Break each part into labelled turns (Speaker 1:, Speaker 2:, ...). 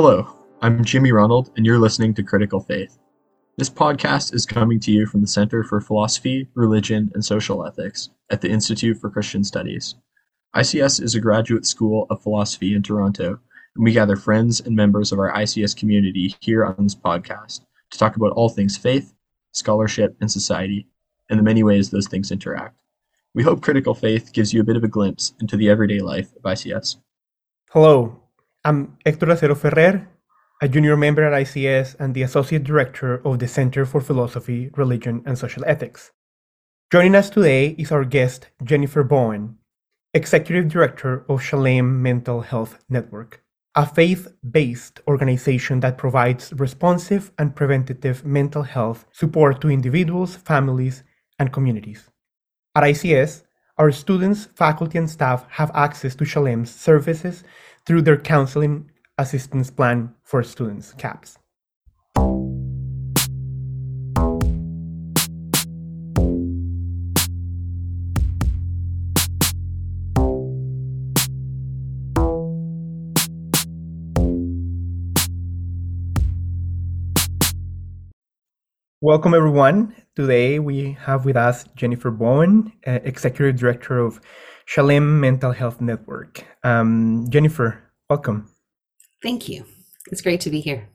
Speaker 1: Hello, I'm Jimmy Ronald, and you're listening to Critical Faith. This podcast is coming to you from the Center for Philosophy, Religion, and Social Ethics at the Institute for Christian Studies. ICS is a graduate school of philosophy in Toronto, and we gather friends and members of our ICS community here on this podcast to talk about all things faith, scholarship, and society, and the many ways those things interact. We hope Critical Faith gives you a bit of a glimpse into the everyday life of ICS.
Speaker 2: Hello, I'm Hector Acero Ferrer, a junior member at ICS and the Associate Director of the Center for Philosophy, Religion, and Social Ethics. Joining us today is our guest, Jennifer Bowen, Executive Director of Shalem Mental Health Network, a faith based organization that provides responsive and preventative mental health support to individuals, families, and communities. At ICS, our students, faculty, and staff have access to Shalem's services through their Counseling Assistance Plan for Students, CAPS. Welcome, everyone. Today we have with us Jennifer Bowen, uh, Executive Director of Shalem Mental Health Network. Um, Jennifer, welcome.
Speaker 3: Thank you. It's great to be here.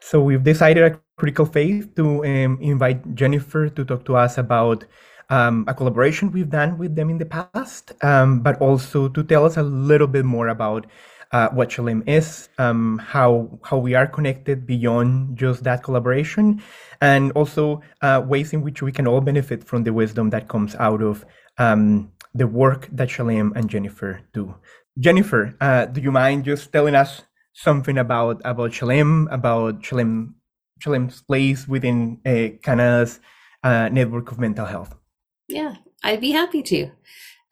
Speaker 2: So, we've decided at Critical Faith to um, invite Jennifer to talk to us about um, a collaboration we've done with them in the past, um, but also to tell us a little bit more about uh, what Shalem is, um, how how we are connected beyond just that collaboration, and also uh, ways in which we can all benefit from the wisdom that comes out of um, the work that Shalem and Jennifer do. Jennifer, uh, do you mind just telling us something about about Shalem, about Shalem, Shalem's place within uh, Canada's uh, network of mental health?
Speaker 3: Yeah, I'd be happy to.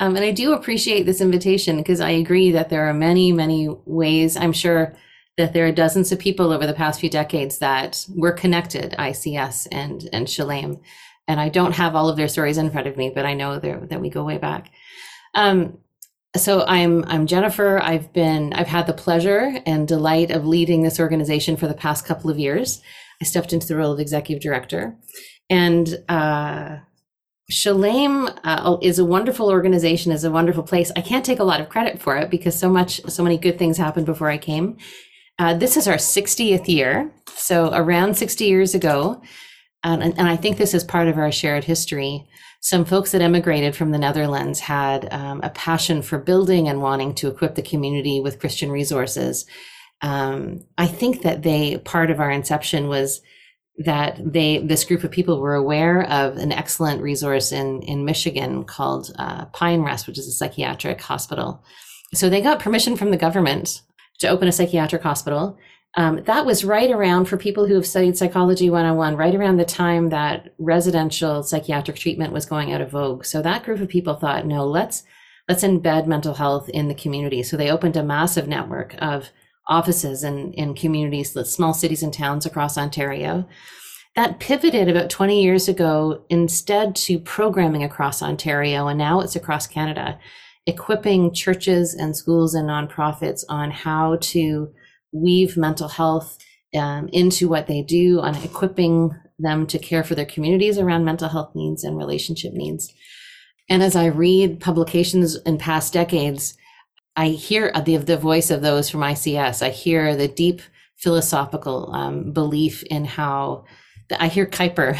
Speaker 3: Um, and I do appreciate this invitation because I agree that there are many, many ways. I'm sure that there are dozens of people over the past few decades that were connected, ICS and and Shalem. And I don't have all of their stories in front of me, but I know that we go way back. Um, so I'm I'm Jennifer. I've been I've had the pleasure and delight of leading this organization for the past couple of years. I stepped into the role of executive director, and uh, Shalem uh, is a wonderful organization, is a wonderful place. I can't take a lot of credit for it because so much, so many good things happened before I came. Uh, this is our 60th year, so around 60 years ago, and, and I think this is part of our shared history. Some folks that emigrated from the Netherlands had um, a passion for building and wanting to equip the community with Christian resources. Um, I think that they part of our inception was that they this group of people were aware of an excellent resource in in Michigan called uh, Pine Rest, which is a psychiatric hospital. So they got permission from the government to open a psychiatric hospital. Um, that was right around for people who have studied psychology 101, right around the time that residential psychiatric treatment was going out of vogue. So that group of people thought, no, let's let's embed mental health in the community. So they opened a massive network of offices in, in communities, the small cities and towns across Ontario. That pivoted about 20 years ago instead to programming across Ontario, and now it's across Canada, equipping churches and schools and nonprofits on how to weave mental health um, into what they do, on equipping them to care for their communities around mental health needs and relationship needs. And as I read publications in past decades, I hear the, the voice of those from ICS. I hear the deep philosophical um, belief in how I hear Kuyper.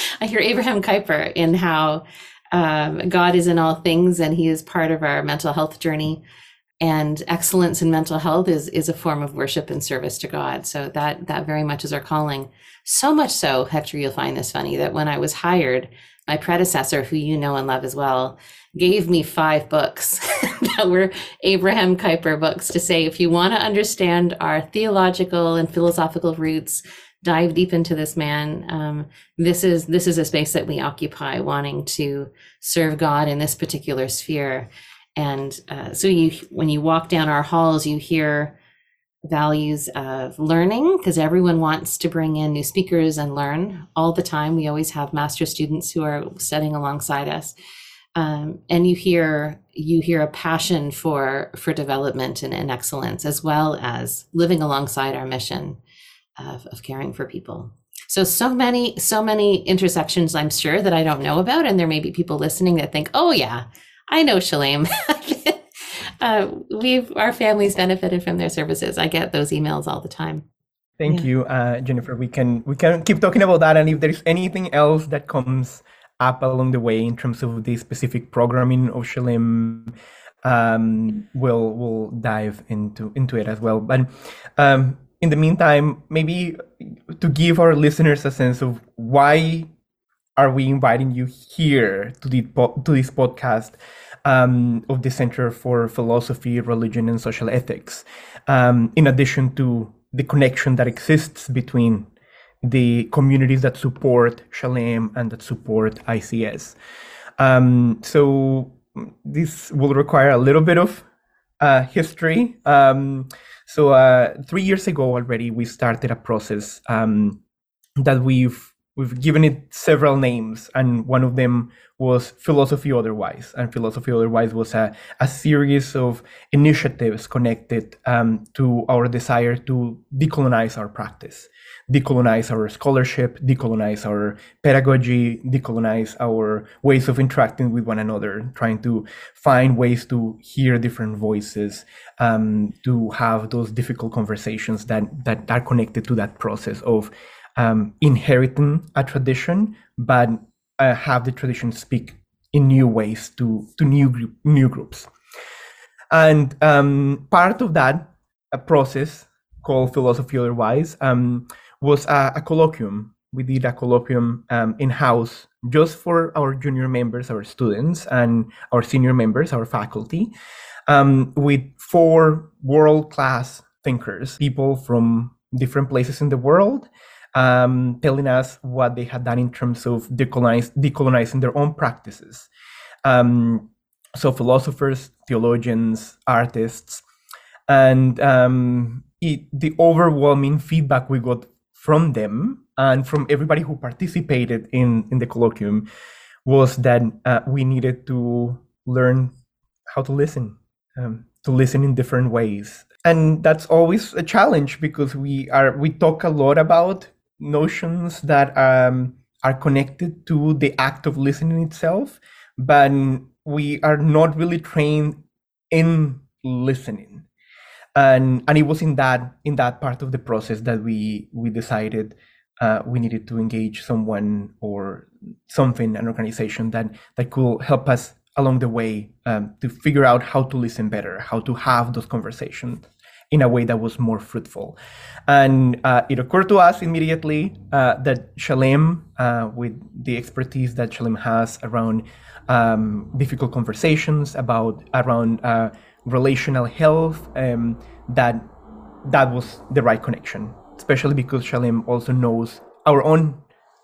Speaker 3: I hear Abraham Kuyper in how um, God is in all things and he is part of our mental health journey. And excellence in mental health is, is a form of worship and service to God. So that, that very much is our calling. So much so, Hector, you'll find this funny, that when I was hired, my predecessor, who you know and love as well, gave me five books that were Abraham Kuyper books to say, if you want to understand our theological and philosophical roots, dive deep into this man. Um, this is this is a space that we occupy, wanting to serve God in this particular sphere. And uh, so, you when you walk down our halls, you hear values of learning because everyone wants to bring in new speakers and learn all the time. We always have master students who are studying alongside us um, and you hear you hear a passion for for development and, and excellence as well as living alongside our mission of, of caring for people. So so many so many intersections i'm sure that i don't know about and there may be people listening that think oh yeah i know shalem. Uh, we've our families benefited from their services. I get those emails all the time.
Speaker 2: Thank
Speaker 3: Yeah.
Speaker 2: you uh, jennifer. We can we can keep talking about that and if there's anything else that comes up along the way in terms of the specific programming of Shalem, um, we'll we'll dive into into it as well. But um, in the meantime, maybe to give our listeners a sense of why are we inviting you here to the to this podcast um, of the Center for Philosophy, Religion, and Social Ethics, um, in addition to the connection that exists between the communities that support Shalem and that support ICS. Um, so this will require a little bit of uh, history. Um, so uh, three years ago already, we started a process um, that we've we've given it several names, and one of them was Philosophy Otherwise. And Philosophy Otherwise was a, a series of initiatives connected um, to our desire to decolonize our practice decolonize our scholarship, decolonize our pedagogy, decolonize our ways of interacting with one another, trying to find ways to hear different voices, um, to have those difficult conversations that that are connected to that process of um, inheriting a tradition, but uh, have the tradition speak in new ways to to new group, new groups. And um, part of that a process called philosophy otherwise um, was a, a, colloquium. We did a colloquium um, in house just for our junior members, our students, and our senior members, our faculty, um, with four world class thinkers, people from different places in the world, um, telling us what they had done in terms of decolonize, decolonizing their own practices. Um, so, philosophers, theologians, artists, and um, it, the overwhelming feedback we got from them and from everybody who participated in, in the colloquium was that uh, we needed to learn how to listen, um, to listen in different ways. And that's always a challenge because we are we talk a lot about notions that um, are connected to the act of listening itself, but we are not really trained in listening. And and it was in that in that part of the process that we we decided uh, we needed to engage someone or something an organization that that could help us along the way um, to figure out how to listen better how to have those conversations in a way that was more fruitful. And uh, it occurred to us immediately uh, that shalem uh, with the expertise that shalem has around um, difficult conversations about around uh, relational health um, that that was the right connection especially because shalem also knows our own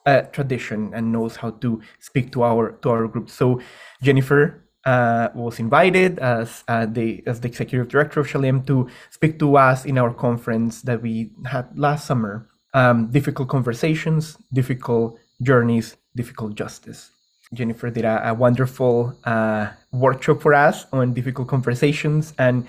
Speaker 2: uh, tradition and knows how to speak to our to our group. So jennifer uh, was invited as uh, the as the executive director of shalem to speak to us in our conference that we had last summer um, difficult conversations difficult journeys difficult justice Jennifer did a, a wonderful uh, workshop for us on difficult conversations, and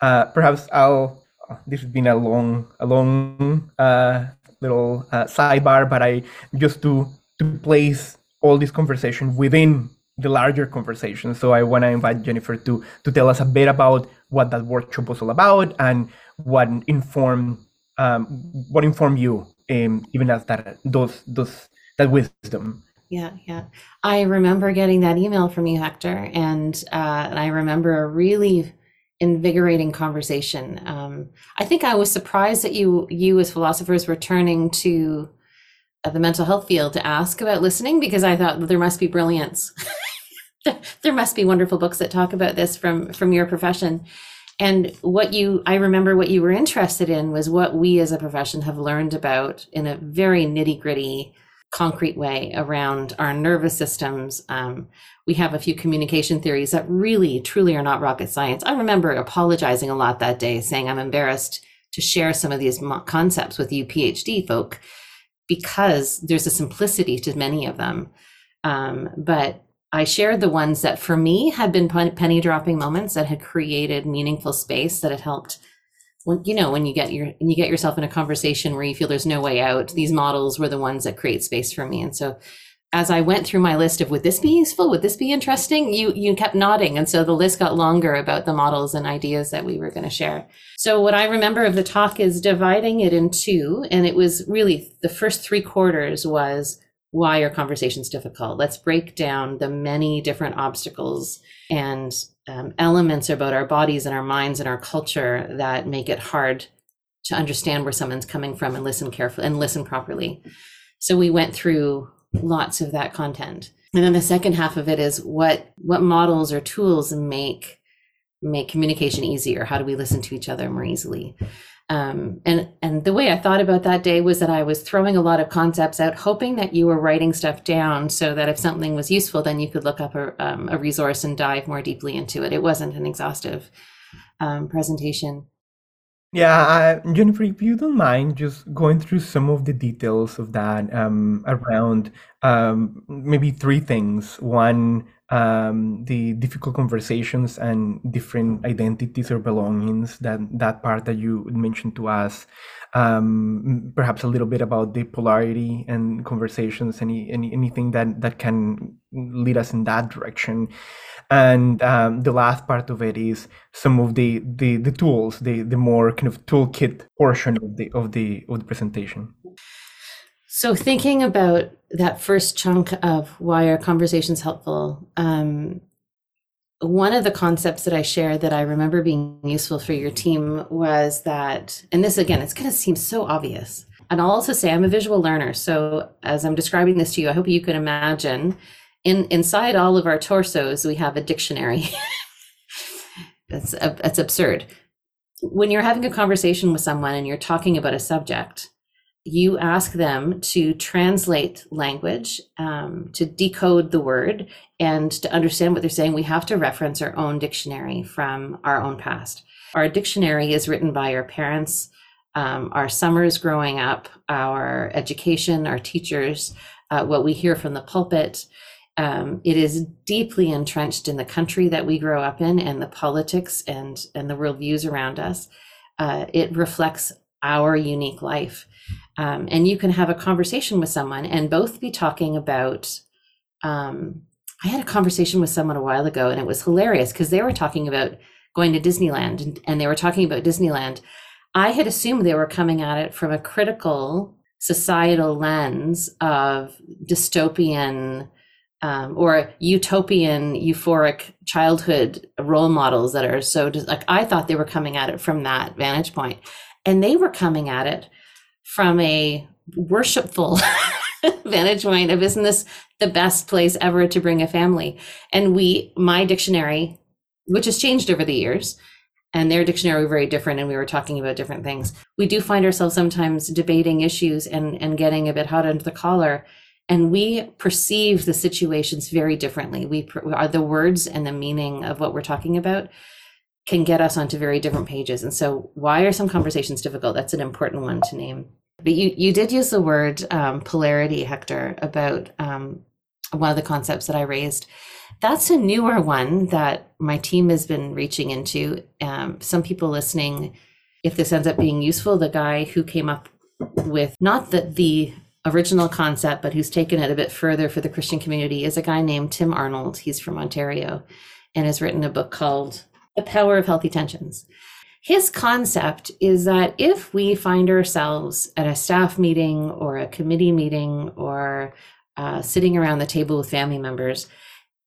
Speaker 2: uh, perhaps I'll. This has been a long, a long uh, little uh, sidebar, but I just to to place all this conversation within the larger conversation. So I want to invite Jennifer to to tell us a bit about what that workshop was all about and what informed um, what informed you, um, even as that those those that wisdom
Speaker 3: yeah, yeah. I remember getting that email from you, Hector, and uh, I remember a really invigorating conversation. Um, I think I was surprised that you you as philosophers were turning to uh, the mental health field to ask about listening because I thought there must be brilliance. there must be wonderful books that talk about this from from your profession. And what you, I remember what you were interested in was what we as a profession have learned about in a very nitty gritty concrete way around our nervous systems. Um, we have a few communication theories that really, truly are not rocket science. I remember apologizing a lot that day, saying I'm embarrassed to share some of these concepts with you PhD folk because there's a simplicity to many of them. Um, but I shared the ones that for me had been penny dropping moments that had created meaningful space that had helped. When you know when you get your you get yourself in a conversation where you feel there's no way out these models were the ones that create space for me. And so as I went through my list of would this be useful, would this be interesting, you you kept nodding, and so the list got longer about the models and ideas that we were going to share. So what I remember of the talk is dividing it in two, and it was really the first three quarters was why are conversations difficult? Let's break down the many different obstacles and um, elements about our bodies and our minds and our culture that make it hard to understand where someone's coming from and listen carefully and listen properly. So we went through lots of that content. And then the second half of it is what what models or tools make make communication easier? How do we listen to each other more easily? Um, and and the way I thought about that day was that I was throwing a lot of concepts out, hoping that you were writing stuff down so that if something was useful, then you could look up a, um, a resource and dive more deeply into it. It wasn't an exhaustive um, presentation.
Speaker 2: Yeah, uh, Jennifer, if you don't mind just going through some of the details of that um, around um, maybe three things. One, um, the difficult conversations and different identities or belongings, that, that part that you mentioned to us. Um, perhaps a little bit about the polarity and conversations, any, any anything that, that can lead us in that direction and um, the last part of it is some of the the, the tools the the more kind of toolkit portion of the of the of the presentation
Speaker 3: so thinking about that first chunk of why are conversations helpful um, one of the concepts that I shared that I remember being useful for your team was that, and this again, it's going to seem so obvious. And I'll also say I'm a visual learner. So as I'm describing this to you, I hope you can imagine in inside all of our torsos we have a dictionary that's that's absurd when you're having a conversation with someone and you're talking about a subject you ask them to translate language um, to decode the word and to understand what they're saying we have to reference our own dictionary from our own past. Our dictionary is written by our parents. Um, our summers growing up our education our teachers uh, what we hear from the pulpit. Um, it is deeply entrenched in the country that we grow up in and the politics and and the worldviews around us. Uh, it reflects our unique life, um, and you can have a conversation with someone and both be talking about. Um, I had a conversation with someone a while ago, and it was hilarious because they were talking about going to Disneyland, and, and they were talking about Disneyland. I had assumed they were coming at it from a critical societal lens of dystopian um, or utopian, euphoric childhood role models that are so just like I thought they were coming at it from that vantage point, and they were coming at it from a worshipful vantage point of isn't this the best place ever to bring a family? And we, my dictionary, which has changed over the years, and their dictionary were very different, and we were talking about different things. We do find ourselves sometimes debating issues and and getting a bit hot under the collar and we perceive the situations very differently we are the words and the meaning of what we're talking about can get us onto very different pages. And so why are some conversations difficult? That's an important one to name. But you you did use the word um, polarity hector about um, one of the concepts that i raised. That's a newer one that my team has been reaching into. Um, some people listening if this ends up being useful the guy who came up with not the the original concept, but who's taken it a bit further for the Christian community, is a guy named Tim Arnold. He's from Ontario and has written a book called The Power of Healthy Tensions. His concept is that if we find ourselves at a staff meeting or a committee meeting or uh, sitting around the table with family members,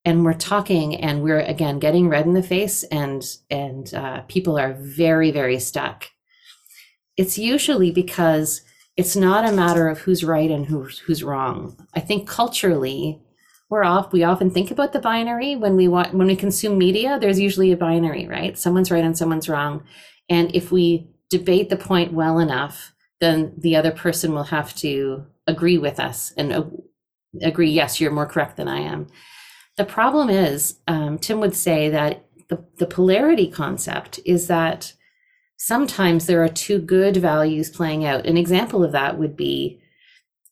Speaker 3: and we're talking and we're again getting red in the face and and uh, people are very very stuck it's usually because it's not a matter of who's right and who's who's wrong. I think culturally, we're off. We often think about the binary when we want when we consume media. There's usually a binary, right? Someone's right and someone's wrong, and if we debate the point well enough, then the other person will have to agree with us and agree. Yes, you're more correct than I am. The problem is, um, Tim would say that the, the polarity concept is that sometimes there are two good values playing out. An example of that would be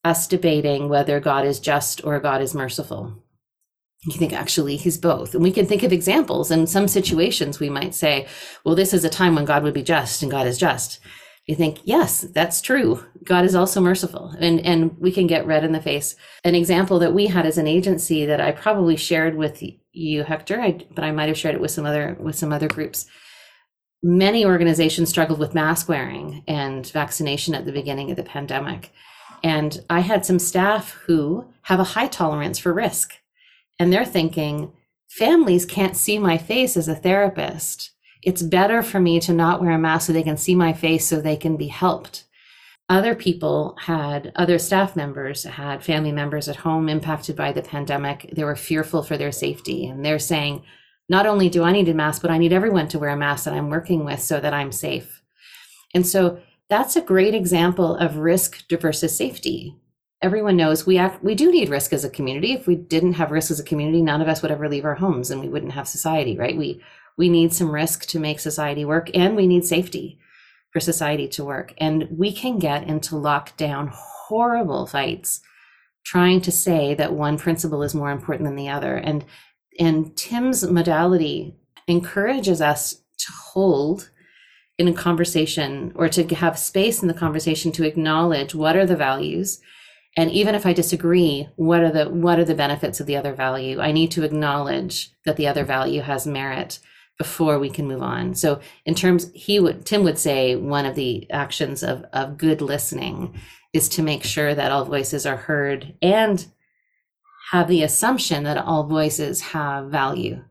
Speaker 3: us debating whether God is just or God is merciful. you think actually he's both. And we can think of examples. In some situations we might say well this is a time when god would be just and god is just. You think yes that's true. God is also merciful. And and we can get red in the face. An example that we had as an agency that i probably shared with you hector. I, but i might have shared it with some other with some other groups. Many organizations struggled with mask wearing and vaccination at the beginning of the pandemic and i had some staff who have a high tolerance for risk. And they're thinking families can't see my face as a therapist. It's better for me to not wear a mask so they can see my face so they can be helped. Other people had other staff members had family members at home impacted by the pandemic. They were fearful for their safety. And they're saying not only do i need a mask but i need everyone to wear a mask that i'm working with so that i'm safe. And so that's a great example of risk versus safety. Everyone knows we act we do need risk as a community. If we didn't have risk as a community none of us would ever leave our homes and we wouldn't have society right? We we need some risk to make society work and we need safety for society to work. And we can get into lockdown horrible fights trying to say that one principle is more important than the other. And and tim's modality encourages us to hold in a conversation or to have space in the conversation to acknowledge what are the values. And even if i disagree what are the what are the benefits of the other value? I need to acknowledge that the other value has merit before we can move on. So in terms he would tim would say one of the actions of of good listening is to make sure that all voices are heard and have the assumption that all voices have value.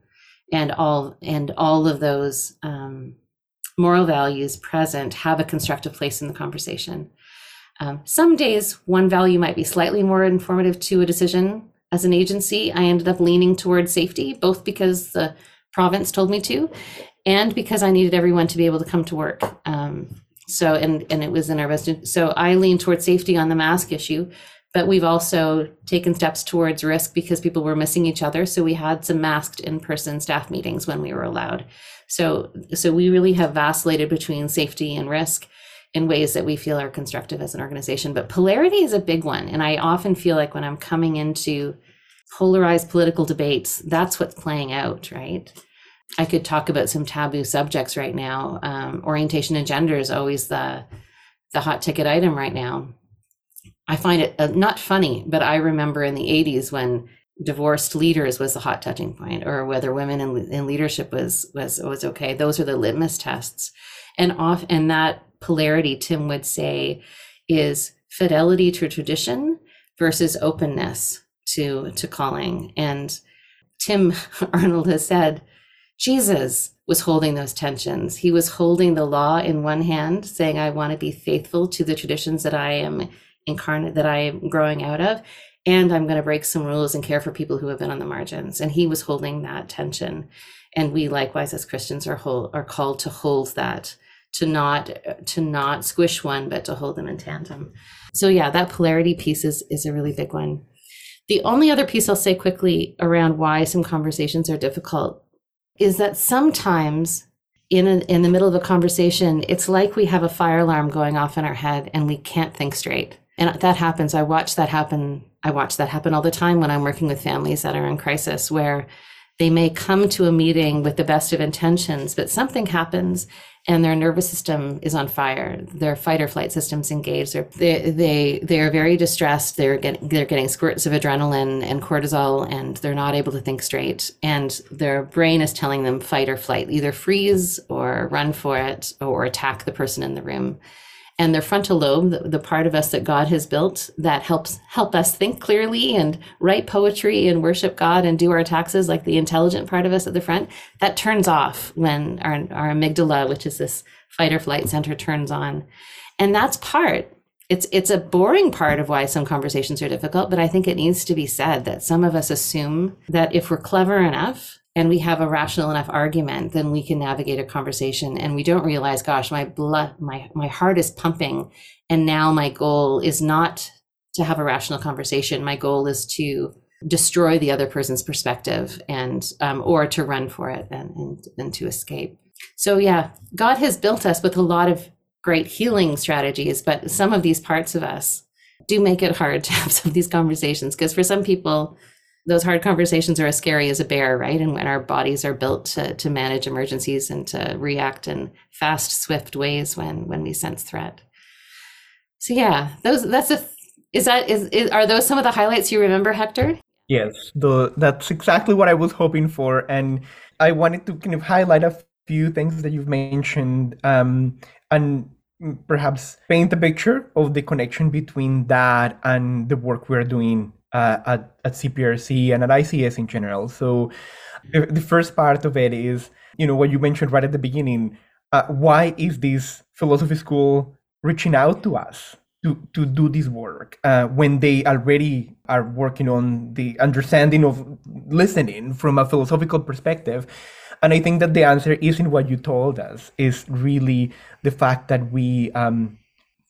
Speaker 3: And all and all of those um, moral values present have a constructive place in the conversation um, some days, one value might be slightly more informative to a decision. As an agency, I ended up leaning towards safety, both because the province told me to, and because I needed everyone to be able to come to work. Um, so, and and it was in our best. So I leaned towards safety on the mask issue, but we've also taken steps towards risk because people were missing each other. So we had some masked in-person staff meetings when we were allowed. So, so we really have vacillated between safety and risk in ways that we feel are constructive as an organization. But polarity is a big one. And I often feel like when I'm coming into polarized political debates, that's what's playing out, right? I could talk about some taboo subjects right now. Um, orientation and gender is always the the hot ticket item right now. I find it uh, not funny, but I remember in the 80s when divorced leaders was the hot touching point, or whether women in, in leadership was was was okay. Those are the litmus tests, and off and that polarity, Tim would say, is fidelity to tradition versus openness to, to calling. And Tim Arnold has said, Jesus was holding those tensions. He was holding the law in one hand, saying, I want to be faithful to the traditions that I am incarnate, that I am growing out of. And I'm going to break some rules and care for people who have been on the margins. And he was holding that tension. And we likewise as Christians are, hold, are called to hold that to not to not squish one but to hold them in tandem so yeah that polarity piece is is a really big one the only other piece i'll say quickly around why some conversations are difficult is that sometimes in in the middle of a conversation it's like we have a fire alarm going off in our head and we can't think straight and that happens i watch that happen i watch that happen all the time when i'm working with families that are in crisis where they may come to a meeting with the best of intentions but something happens and their nervous system is on fire. Their fight or flight system's engaged. They're, they they they are very distressed. They're getting they're getting squirts of adrenaline and cortisol, and they're not able to think straight. And their brain is telling them fight or flight, either freeze or run for it or attack the person in the room and their frontal lobe the, the, part of us that god has built that helps help us think clearly and write poetry and worship god and do our taxes like the intelligent part of us at the front that turns off when our, our amygdala which is this fight or flight center turns on. And that's part it's it's a boring part of why some conversations are difficult but i think it needs to be said that some of us assume that if we're clever enough and we have a rational enough argument, then we can navigate a conversation and we don't realize, gosh, my blood, my, my heart is pumping. And now my goal is not to have a rational conversation. My goal is to destroy the other person's perspective and, um, or to run for it and, and, and to escape. So yeah, God has built us with a lot of great healing strategies, but some of these parts of us do make it hard to have some of these conversations because for some people, those hard conversations are as scary as a bear, right? And when our bodies are built to, to manage emergencies and to react in fast, swift ways when when we sense threat. So yeah, those that's a is that is, is are those some of the highlights you remember, Hector?
Speaker 2: Yes, the that's exactly what I was hoping for, and I wanted to kind of highlight a few things that you've mentioned, um, and perhaps paint a picture of the connection between that and the work we're doing uh, at, at CPRSE and at ICS in general. So the, the, first part of it is, you know, what you mentioned right at the beginning. Uh, why is this philosophy school reaching out to us to, to do this work uh, when they already are working on the understanding of listening from a philosophical perspective? And I think that the answer isn't what you told us, is really the fact that we um,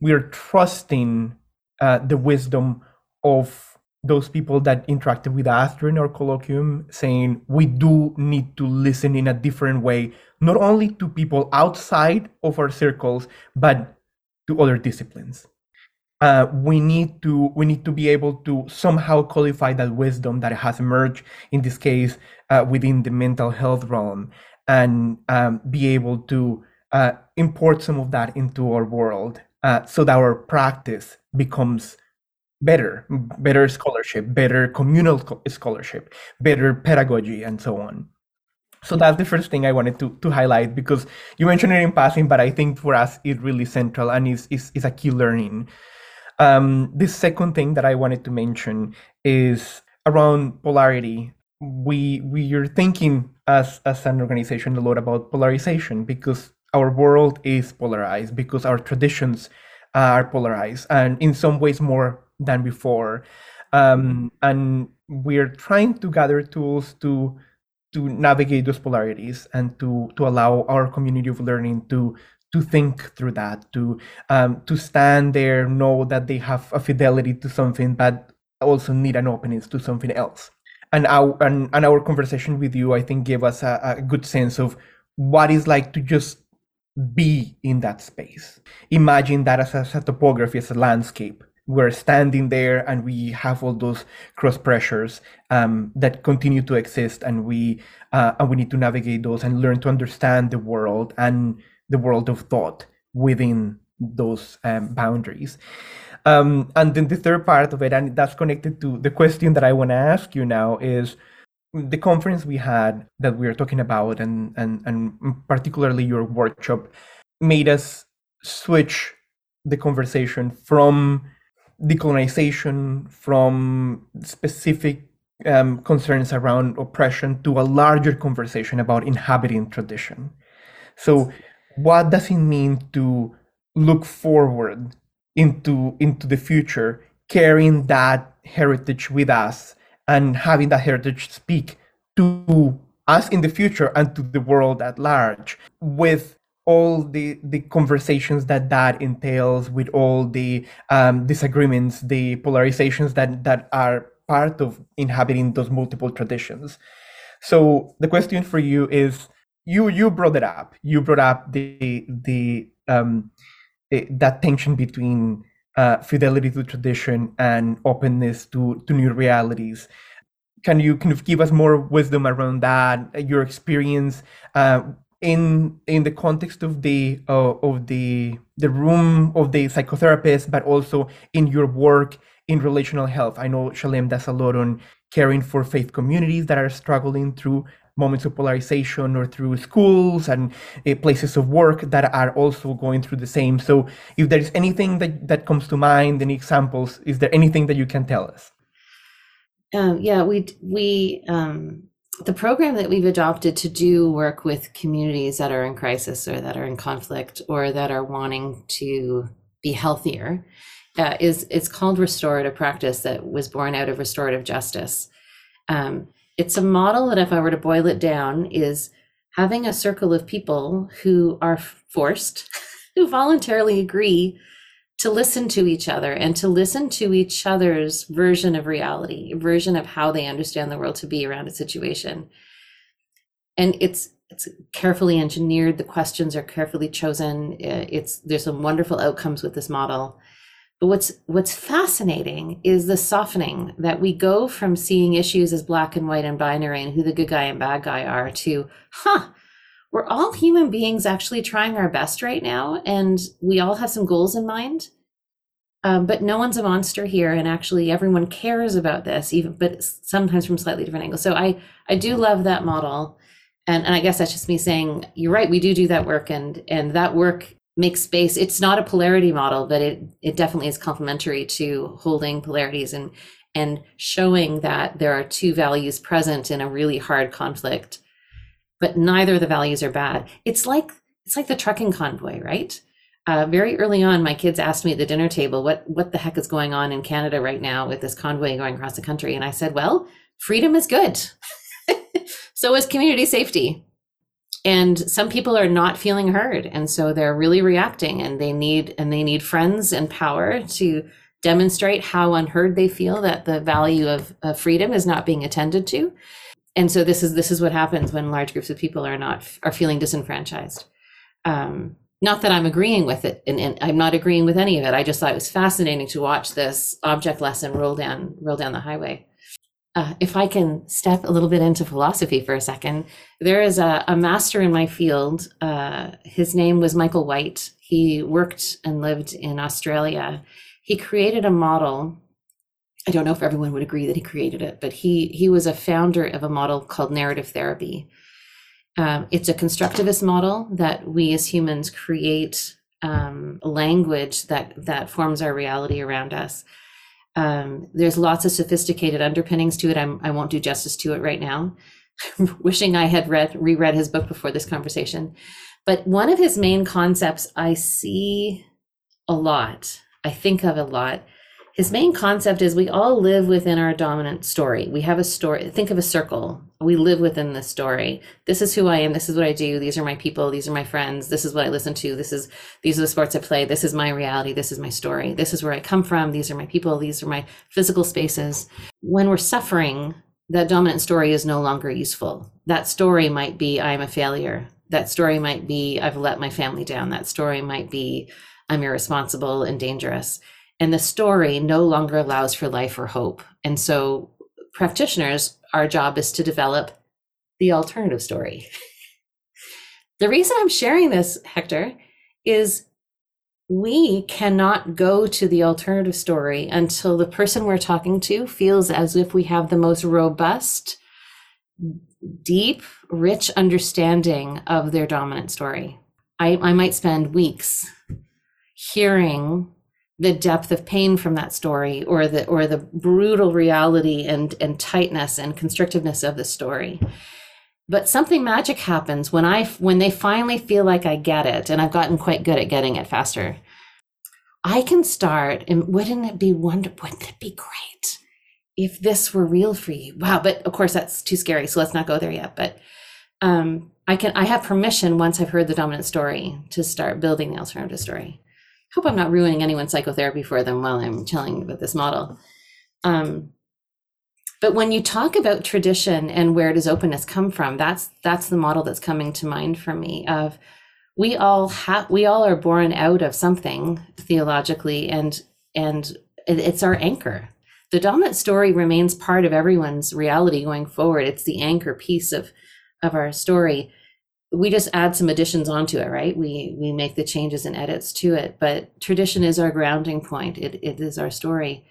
Speaker 2: we are trusting uh, the wisdom of those people that interacted with us during our colloquium saying we do need to listen in a different way not only to people outside of our circles but to other disciplines. Uh, we need to we need to be able to somehow qualify that wisdom that has emerged in this case uh, within the mental health realm and um, be able to uh, import some of that into our world uh, so that our practice becomes better, better scholarship, better communal scholarship, better pedagogy, and so on. So that's the first thing I wanted to, to highlight because you mentioned it in passing, but I think for us it's really central and is, is, is a key learning. Um, the second thing that I wanted to mention is around polarity. We we are thinking as as an organization a lot about polarization because our world is polarized because our traditions are polarized and in some ways more than before. Um, and we're trying to gather tools to to navigate those polarities and to to allow our community of learning to to think through that, to um, to stand there, know that they have a fidelity to something, but also need an openness to something else. And our and, and our conversation with you, I think, gave us a, a good sense of what it's like to just be in that space. Imagine that as a, as a topography, as a landscape, we're standing there and we have all those cross pressures um, that continue to exist and we uh, and we need to navigate those and learn to understand the world and the world of thought within those um, boundaries. Um, and then the third part of it and that's connected to the question that i want to ask you now is the conference we had that we are talking about and and and particularly your workshop made us switch the conversation from decolonization from specific um, concerns around oppression to a larger conversation about inhabiting tradition. So, what does it mean to look forward into into the future, carrying that heritage with us and having that heritage speak to us in the future and to the world at large with all the the conversations that that entails with all the um, disagreements the polarizations that that are part of inhabiting those multiple traditions. So the question for you is you you brought it up. You brought up the the um eh, that tension between uh, fidelity to tradition and openness to to new realities. Can you kind of give us more wisdom around that your experience uh, in in the context of the uh, of the the room of the psychotherapist, but also in your work in relational health. I know Shalem does a lot on caring for faith communities that are struggling through moments of polarization or through schools and uh, places of work that are also going through the same. So, if there is anything that that comes to mind, any examples, is there anything that you can tell us?
Speaker 3: Um, yeah, we we um, the program that we've adopted to do work with communities that are in crisis or that are in conflict or that are wanting to be healthier uh, is it's called restorative practice that was born out of restorative justice. Um, it's a model that if i were to boil it down is having a circle of people who are forced who voluntarily agree to listen to each other and to listen to each other's version of reality, version of how they understand the world to be around a situation. And it's it's carefully engineered. The questions are carefully chosen. It's there's some wonderful outcomes with this model. But what's what's fascinating is the softening that we go from seeing issues as black and white and binary and who the good guy and bad guy are to, huh, we're all human beings actually trying our best right now, and we all have some goals in mind. Um, but no one's a monster here, and actually everyone cares about this, even but sometimes from slightly different angles. So I I do love that model, and and I guess that's just me saying you're right. We do do that work, and and that work makes space it's not a polarity model but it it definitely is complementary to holding polarities and and showing that there are two values present in a really hard conflict but neither of the values are bad. It's like it's like the trucking convoy right? Uh, very early on my kids asked me at the dinner table what what the heck is going on in canada right now with this convoy going across the country? And i said well freedom is good. So is community safety. And some people are not feeling heard and so they're really reacting and they need and they need friends and power to demonstrate how unheard they feel that the value of, of freedom is not being attended to and so this is this is what happens when large groups of people are not are feeling disenfranchised um, not that i'm agreeing with it and, and, i'm not agreeing with any of it i just thought it was fascinating to watch this object lesson roll down roll down the highway uh, if I can step a little bit into philosophy for a second, there is a, a master in my field. Uh, his name was Michael White. He worked and lived in Australia. He created a model. I don't know if everyone would agree that he created it, but he he was a founder of a model called narrative therapy. Um, it's a constructivist model that we as humans create um, language that that forms our reality around us um, there's lots of sophisticated underpinnings to it. I'm, I won't do justice to it right now. Wishing I had read reread his book before this conversation. But one of his main concepts I see a lot, I think of a lot, his main concept is we all live within our dominant story. We have a story. Think of a circle. We live within the story. This is who I am. This is what I do. These are my people. These are my friends. This is what I listen to. This is these are the sports I play. This is my reality. This is my story. This is where I come from. These are my people. These are my physical spaces. When we're suffering, that dominant story is no longer useful. That story might be I'm a failure. That story might be I've let my family down. That story might be I'm irresponsible and dangerous and the story no longer allows for life or hope. And so, practitioners, our job is to develop the alternative story. the reason I'm sharing this, Hector, is we cannot go to the alternative story until the person we're talking to feels as if we have the most robust, deep, rich understanding of their dominant story. I, I might spend weeks hearing the depth of pain from that story or the or the brutal reality and and tightness and constrictiveness of the story. But something magic happens when i when they finally feel like i get it and i've gotten quite good at getting it faster. I can start and wouldn't it be wonder wouldn't it be great if this were real for you? Wow but of course that's too scary so let's not go there yet. But um i can i have permission once i've heard the dominant story to start building the alternative story hope I'm not ruining anyone's psychotherapy for them while I'm telling about this model. Um, but when you talk about tradition and where does openness come from, that's that's the model that's coming to mind for me. Of we all have we all are born out of something theologically, and and it's our anchor. The dominant story remains part of everyone's reality going forward. It's the anchor piece of of our story we just add some additions onto it right? We we make the changes and edits to it but tradition is our grounding point. It, it is our story.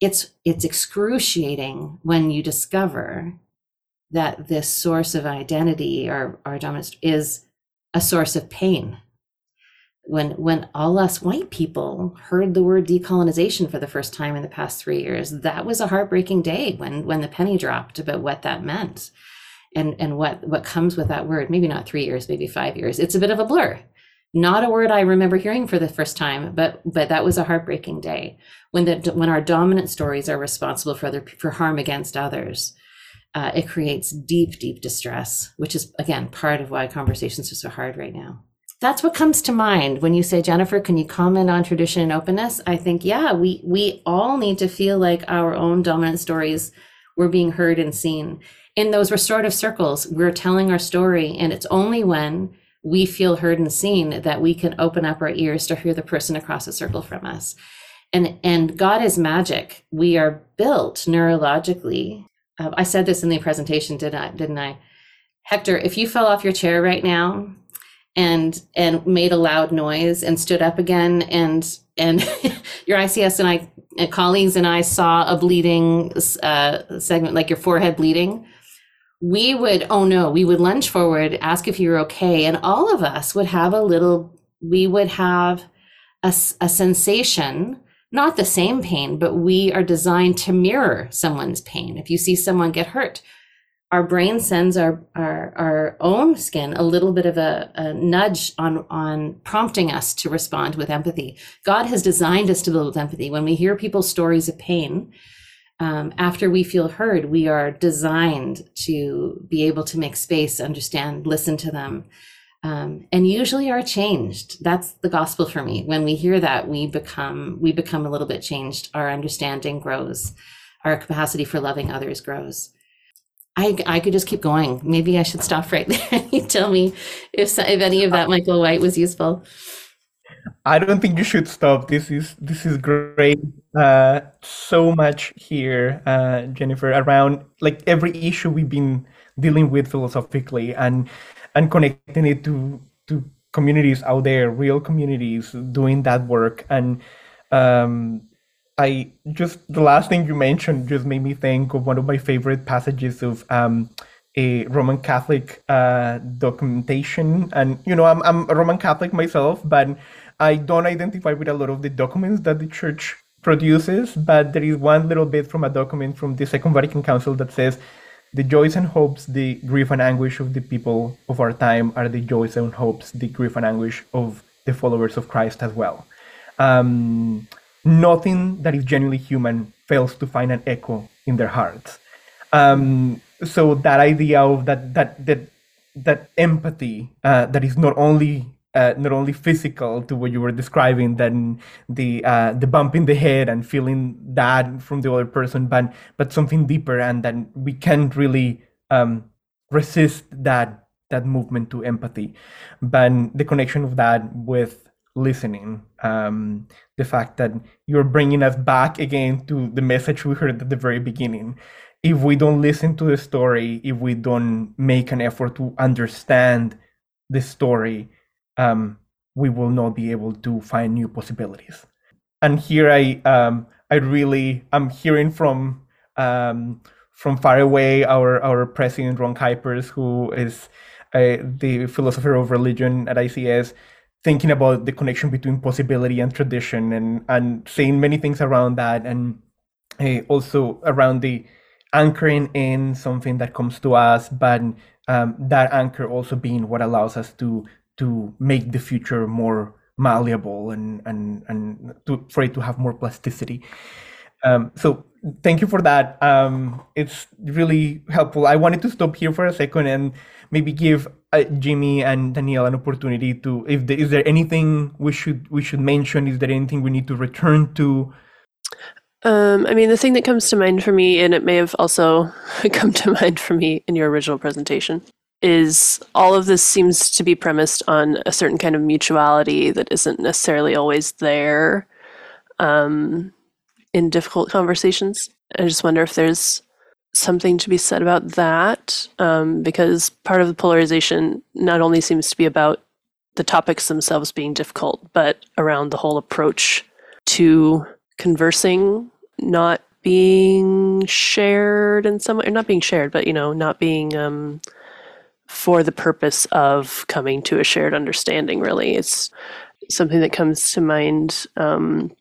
Speaker 3: It's it's excruciating when you discover that this source of identity or our dominance is a source of pain. When when all us white people heard the word decolonization for the first time in the past three years that was a heartbreaking day when when the penny dropped about what that meant and and what what comes with that word maybe not three years maybe five years. It's a bit of a blur. Not a word i remember hearing for the first time but but that was a heartbreaking day when the when our dominant stories are responsible for other for harm against others. Uh, it creates deep deep distress which is again part of why conversations are so hard right now. That's what comes to mind when you say jennifer can you comment on tradition and openness? I think yeah we we all need to feel like our own dominant stories were being heard and seen. In those restorative circles, we're telling our story, and it's only when we feel heard and seen that we can open up our ears to hear the person across the circle from us. and and god is magic. We are built neurologically. Uh, i said this in the presentation did i didn't i? Hector if you fell off your chair right now and and made a loud noise and stood up again and and your ics and i colleagues and i saw a bleeding uh, segment like your forehead bleeding we would oh no we would lunge forward ask if you were okay and all of us would have a little we would have a, a sensation not the same pain, but we are designed to mirror someone's pain. If you see someone get hurt, our brain sends our, our, our own skin a little bit of a, a nudge on, on prompting us to respond with empathy. God has designed us to build with empathy. When we hear people's stories of pain, um, after we feel heard, we are designed to be able to make space, understand, listen to them, um, and usually are changed. That's the gospel for me. When we hear that we become we become a little bit changed. Our understanding grows. Our capacity for loving others grows i i could just keep going. Maybe i should stop right there. You tell me if if any of that michael white was useful.
Speaker 2: I don't think you should stop. This is this is great. Uh so much here uh jennifer around like every issue we've been dealing with philosophically and and connecting it to to communities out there, real communities doing that work. And um, I just the last thing you mentioned just made me think of one of my favorite passages of um, a Roman Catholic uh, documentation. And you know, I'm I'm a Roman Catholic myself, but I don't identify with a lot of the documents that the Church produces. But there is one little bit from a document from the Second Vatican Council that says the joys and hopes, the grief and anguish of the people of our time are the joys and hopes, the grief and anguish of the followers of Christ as well. Um, nothing that is genuinely human fails to find an echo in their hearts. Um, so that idea of that that that that empathy uh, that is not only uh, not only physical to what you were describing, then the uh, the bump in the head and feeling that from the other person, but but something deeper, and then we can't really um, resist that that movement to empathy, but the connection of that with listening, um, the fact that you're bringing us back again to the message we heard at the very beginning. If we don't listen to the story, if we don't make an effort to understand the story, um, we will not be able to find new possibilities. And here I um, I really I'm hearing from um, from far away our our president Ron Kuipers, who is uh, the philosopher of religion at ICS, thinking about the connection between possibility and tradition, and and saying many things around that, and uh, also around the anchoring in something that comes to us, but um, that anchor also being what allows us to to make the future more malleable and and and to, for it to have more plasticity. Um, so thank you for that. Um, it's really helpful. I wanted to stop here for a second and maybe give uh, Jimmy and Danielle an opportunity to if there, is there anything we should we should mention? Is there anything we need to return to?
Speaker 4: Um, I mean, the thing that comes to mind for me, and it may have also come to mind for me in your original presentation, is all of this seems to be premised on a certain kind of mutuality that isn't necessarily always there um, in difficult conversations. I just wonder if there's something to be said about that, um, because part of the polarization not only seems to be about the topics themselves being difficult, but around the whole approach to conversing not being shared in some way, or not being shared, but you know, not being um, for the purpose of coming to a shared understanding, really. It's something that comes to mind. Um,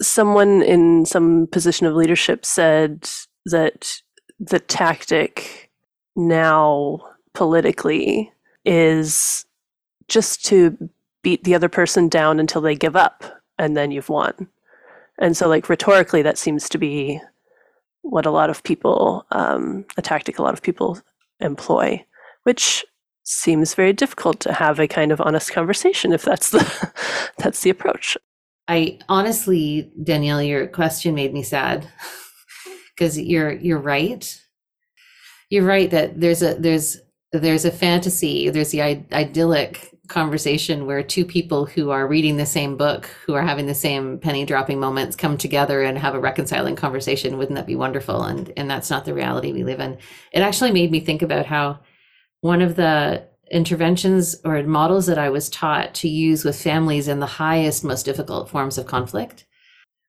Speaker 4: someone in some position of leadership said that the tactic now politically is just to beat the other person down until they give up and then you've won. And so, like, rhetorically, that seems to be what a lot of people, um, a tactic a lot of people employ which seems very difficult to have a kind of honest conversation if that's the that's the approach.
Speaker 3: I honestly, Danielle, your question made me sad because you're you're right. You're right that there's a there's there's a fantasy, there's the Id- idyllic conversation where two people who are reading the same book, who are having the same penny dropping moments, come together and have a reconciling conversation. Wouldn't that be wonderful? And and that's not the reality we live in. It actually made me think about how one of the interventions or models that I was taught to use with families in the highest, most difficult forms of conflict.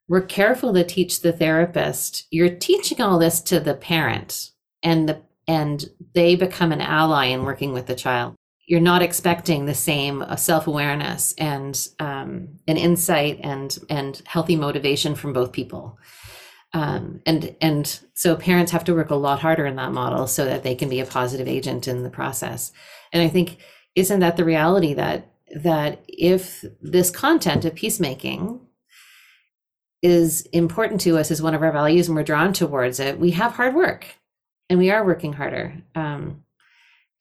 Speaker 3: We're careful to teach the therapist. You're teaching all this to the parent, and the and they become an ally in working with the child. You're not expecting the same uh, self awareness and um, an insight and and healthy motivation from both people. Um, and and so parents have to work a lot harder in that model so that they can be a positive agent in the process. And I think isn't that the reality that that if this content of peacemaking is important to us as one of our values and we're drawn towards it, we have hard work and we are working harder. Um,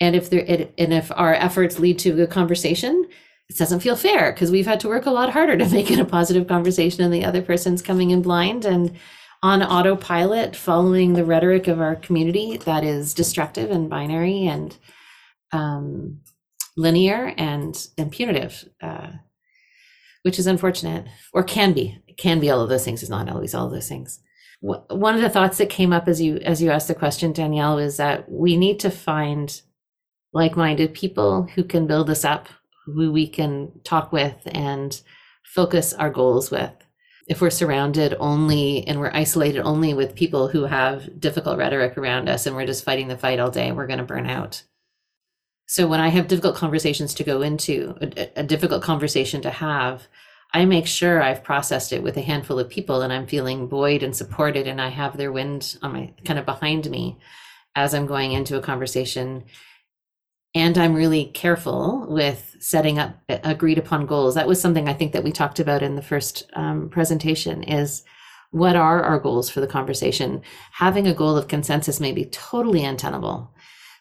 Speaker 3: and if there it, and if our efforts lead to a conversation, it doesn't feel fair because we've had to work a lot harder to make it a positive conversation and the other person's coming in blind and on autopilot following the rhetoric of our community that is destructive and binary and um, linear and and punitive, uh, which is unfortunate, or can be. It can be all of those things. It's not always all of those things. One of the thoughts that came up as you as you asked the question, Danielle, is that we need to find like-minded people who can build us up, who we can talk with and focus our goals with. If we're surrounded only and we're isolated only with people who have difficult rhetoric around us and we're just fighting the fight all day, we're going to burn out. So when I have difficult conversations to go into, a, a, difficult conversation to have, I make sure I've processed it with a handful of people and I'm feeling buoyed and supported and I have their wind on my kind of behind me as I'm going into a conversation. And I'm really careful with setting up agreed upon goals. That was something I think that we talked about in the first um, presentation is what are our goals for the conversation? Having a goal of consensus may be totally untenable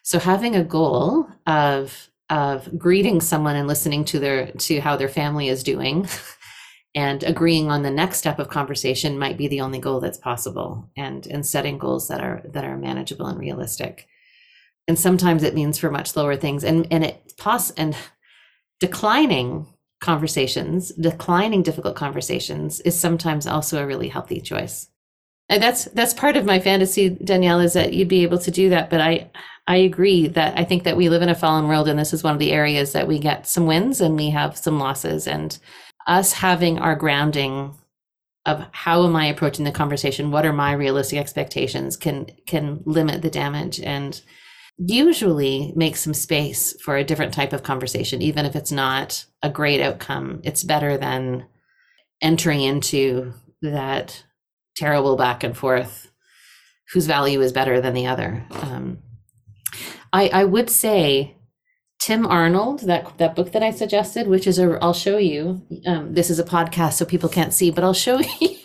Speaker 3: so having a goal of of greeting someone and listening to their to how their family is doing and agreeing on the next step of conversation might be the only goal that's possible and and setting goals that are that are manageable and realistic and sometimes it means for much lower things. And and it pos and declining conversations declining difficult conversations is sometimes also a really healthy choice. And that's that's part of my fantasy danielle is that you'd be able to do that. But i I agree that I think that we live in a fallen world, and this is one of the areas that we get some wins and we have some losses. And us having our grounding of how am I approaching the conversation, what are my realistic expectations, can can limit the damage. And usually make some space for a different type of conversation, even if it's not a great outcome. It's better than entering into that terrible back and forth whose value is better than the other. Um, I, I would say Tim Arnold, that that book that I suggested, which is a, I'll show you. Um, this is a podcast, so people can't see, but I'll show you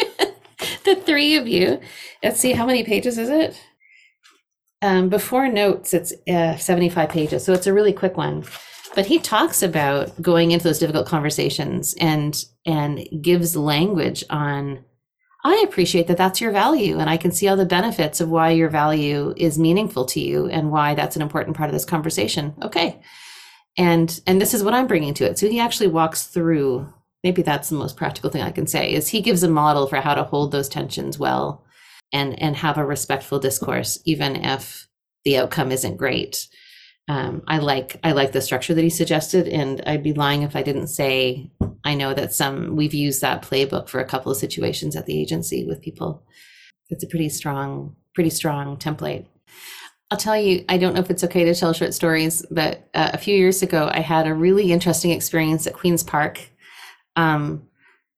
Speaker 3: the three of you. Let's see how many pages is it. Um, before notes, it's uh, seventy-five pages, so it's a really quick one. But he talks about going into those difficult conversations and and gives language on I appreciate that that's your value and I can see all the benefits of why your value is meaningful to you and why that's an important part of this conversation. Okay. And and this is what I'm bringing to it. So he actually walks through maybe that's the most practical thing I can say is he gives a model for how to hold those tensions well and and have a respectful discourse even if the outcome isn't great um, I like I like the structure that he suggested, and I'd be lying if I didn't say I know that some we've used that playbook for a couple of situations at the agency with people. It's a pretty strong, pretty strong template. I'll tell you, I don't know if it's okay to tell short stories, but uh, a few years ago, I had a really interesting experience at Queen's Park. Um,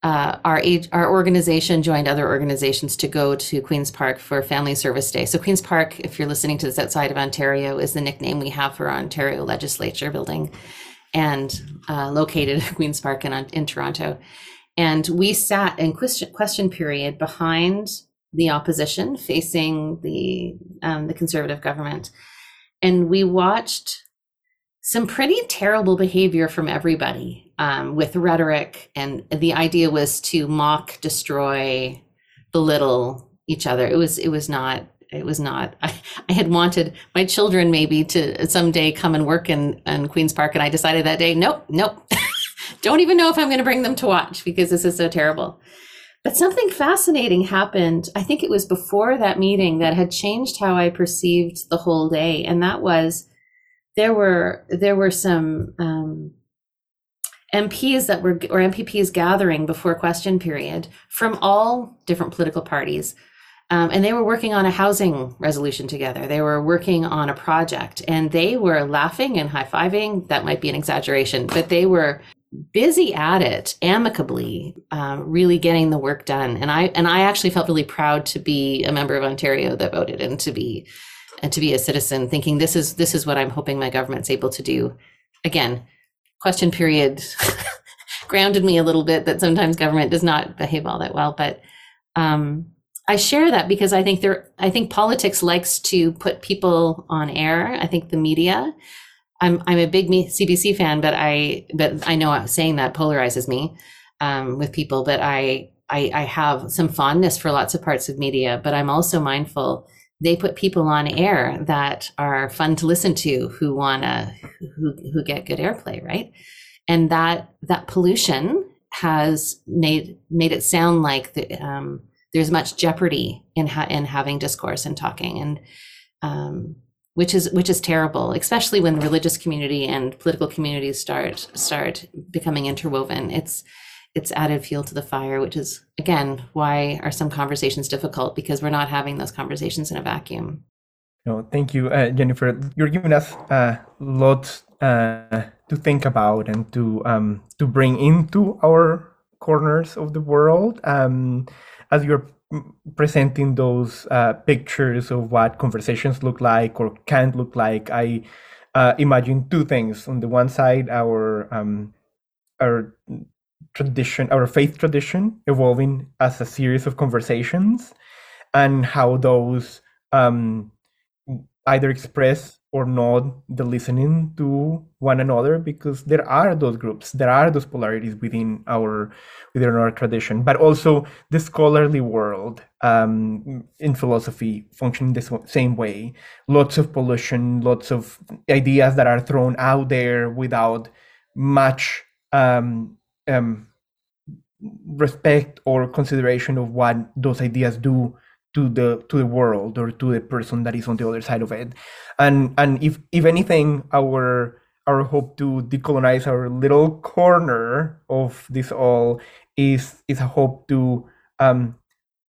Speaker 3: uh, our age, our organization joined other organizations to go to Queens Park for Family Service Day. So Queens Park, if you're listening to this outside of Ontario, is the nickname we have for Ontario Legislature building, and uh, located at Queens Park in in Toronto. And we sat in question question period behind the opposition, facing the um, the conservative government, and we watched some pretty terrible behavior from everybody um, with rhetoric. And the idea was to mock, destroy, belittle each other. It was it was not it was not. I, I had wanted my children maybe to someday come and work in, in Queen's Park, and I decided that day, nope, nope. Don't even know if I'm going to bring them to watch because this is so terrible. But something fascinating happened. I think it was before that meeting that had changed how I perceived the whole day, and that was there were there were some um, MPs that were or MPPs gathering before question period from all different political parties. Um, and they were working on a housing resolution together. They were working on a project and they were laughing and high fiving. That might be an exaggeration, but they were busy at it amicably, uh, really getting the work done. And I and I actually felt really proud to be a member of Ontario that voted and to be and to be a citizen, thinking this is this is what I'm hoping my government's able to do. Again, question period grounded me a little bit that sometimes government does not behave all that well, but. Um, I share that because I think there I think politics likes to put people on air. I think the media I'm I'm a big CBC fan, but I but I know saying that polarizes me um, with people. But I, I I have some fondness for lots of parts of media, but I'm also mindful they put people on air that are fun to listen to, who wanna who who get good airplay, right? And that that pollution has made made it sound like the, um, there's much jeopardy in ha- in having discourse and talking and um, which is which is terrible especially when the religious community and political communities start start becoming interwoven it's it's added fuel to the fire which is again why are some conversations difficult? Because we're not having those conversations in a vacuum.
Speaker 2: No thank you uh, jennifer. You're giving us a uh, lot uh, to think about and to um, to bring into our corners of the world um, as you're presenting those uh, pictures of what conversations look like or can't look like, I uh, imagine two things. On the one side, our um, our tradition, our faith tradition, evolving as a series of conversations, and how those um, either express or not the listening to one another because there are those groups there are those polarities within our within our tradition but also the scholarly world um, in philosophy functioning the same way. Lots of pollution lots of ideas that are thrown out there without much um, um, respect or consideration of what those ideas do to the to the world or to the person that is on the other side of it. And and if if anything our our hope to decolonize our little corner of this all is is a hope to um,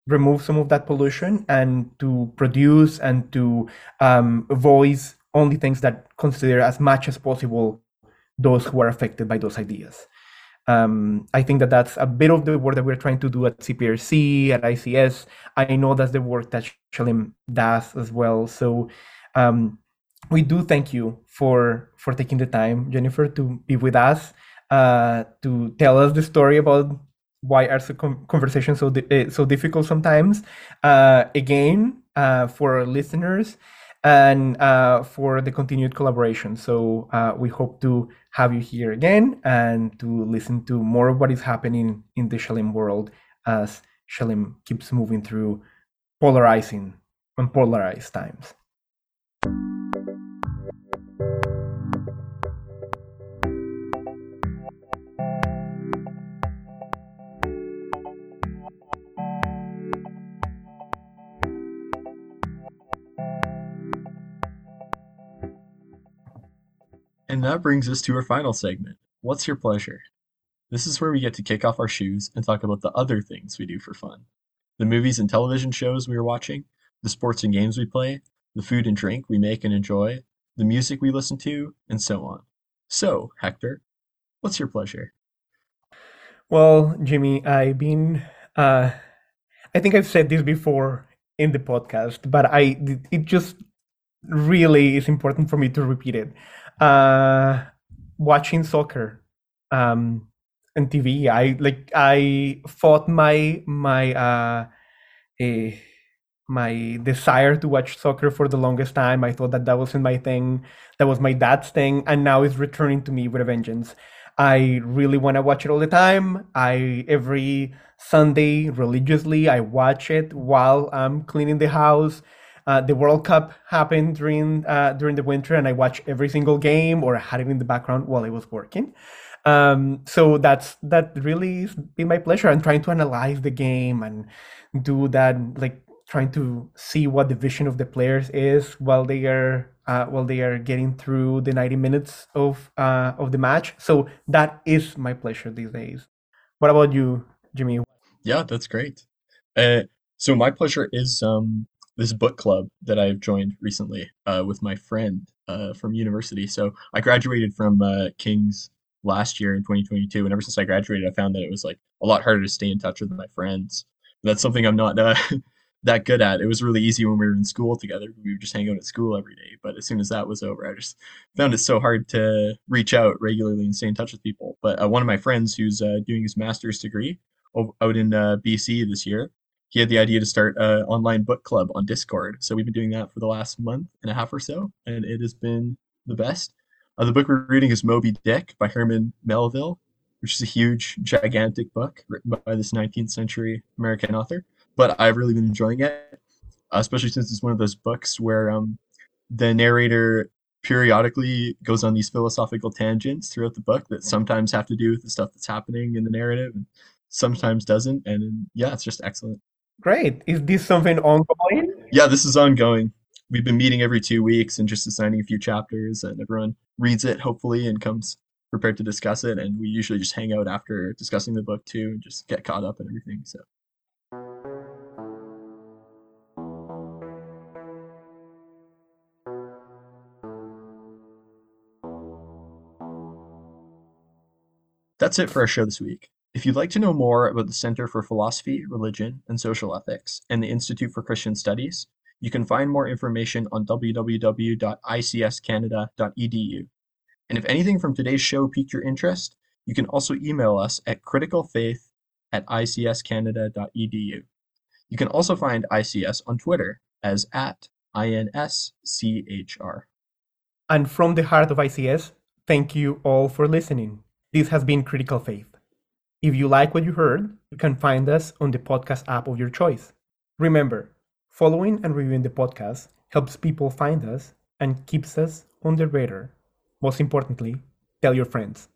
Speaker 2: remove some of that pollution and to produce and to um, voice only things that consider as much as possible those who are affected by those ideas um, I think that that's a bit of the work that we're trying to do at CPRSE, at ICS. I know that's the work that Shalem does as well. So um, we do thank you for for taking the time, Jennifer, to be with us, uh, to tell us the story about why are conversations so di- so difficult sometimes. Uh, again, uh, for our listeners and uh, for the continued collaboration. So uh, we hope to have you here again and to listen to more of what is happening in the Shalem world as Shalem keeps moving through polarizing and polarized times.
Speaker 1: And that brings us to our final segment What's Your Pleasure? This is where we get to kick off our shoes and talk about the other things we do for fun the movies and television shows we are watching, the sports and games we play, the food and drink we make and enjoy, the music we listen to, and so on. So, Hector, what's your pleasure?
Speaker 2: Well, Jimmy, I've been, uh, I think I've said this before in the podcast, but I, it just really is important for me to repeat it uh, watching soccer um, on TV. I like I fought my my uh, eh, my desire to watch soccer for the longest time. I thought that that wasn't my thing. That was my dad's thing, and now it's returning to me with a vengeance. I really want to watch it all the time. I every Sunday religiously I watch it while I'm cleaning the house. Uh, the World Cup happened during uh, during the winter, and I watched every single game or I had it in the background while I was working. Um, so that's that really been my pleasure. And trying to analyze the game and do that, like trying to see what the vision of the players is while they are uh, while they are getting through the 90 minutes of uh, of the match. So that is my pleasure these days. What about you, Jimmy?
Speaker 1: Yeah, that's great. Uh, so my pleasure is um, this book club that I've joined recently uh, with my friend uh, from university. So I graduated from uh, King's last year in 2022, and ever since I graduated, I found that it was like a lot harder to stay in touch with my friends. That's something I'm not uh, that good at. It was really easy when we were in school together. We would just hang out at school every day. But as soon as that was over, I just found it so hard to reach out regularly and stay in touch with people. But uh, one of my friends who's uh, doing his master's degree out in BC this year, he had the idea to start an online book club on Discord. So we've been doing that for the last month and a half or so, and it has been the best. Uh, the book we're reading is Moby Dick by Herman Melville, which is a huge, gigantic book written by this 19th century American author but I've really been enjoying it, especially since it's one of those books where um, the narrator periodically goes on these philosophical tangents throughout the book that sometimes have to do with the stuff that's happening in the narrative and sometimes doesn't. And yeah, it's just excellent.
Speaker 2: Great. Is this something ongoing?
Speaker 1: Yeah, this is ongoing. We've been meeting every two weeks and just assigning a few chapters, and everyone reads it hopefully and comes prepared to discuss it. And we usually just hang out after discussing the book too and just get caught up and everything. So That's it for our show this week. If you'd like to know more about the Center for Philosophy, Religion, and Social Ethics and the Institute for Christian Studies, you can find more information on www.icscanada.edu. And if anything from today's show piqued your interest, you can also email us at criticalfaith at icscanada.edu. You can also find ICS on Twitter as at INSCHR.
Speaker 2: And from the heart of ICS, thank you all for listening. This has been Critical Faith. If you like what you heard, you can find us on the podcast app of your choice. Remember, following and reviewing the podcast helps people find us and keeps us on the radar. Most importantly, tell your friends.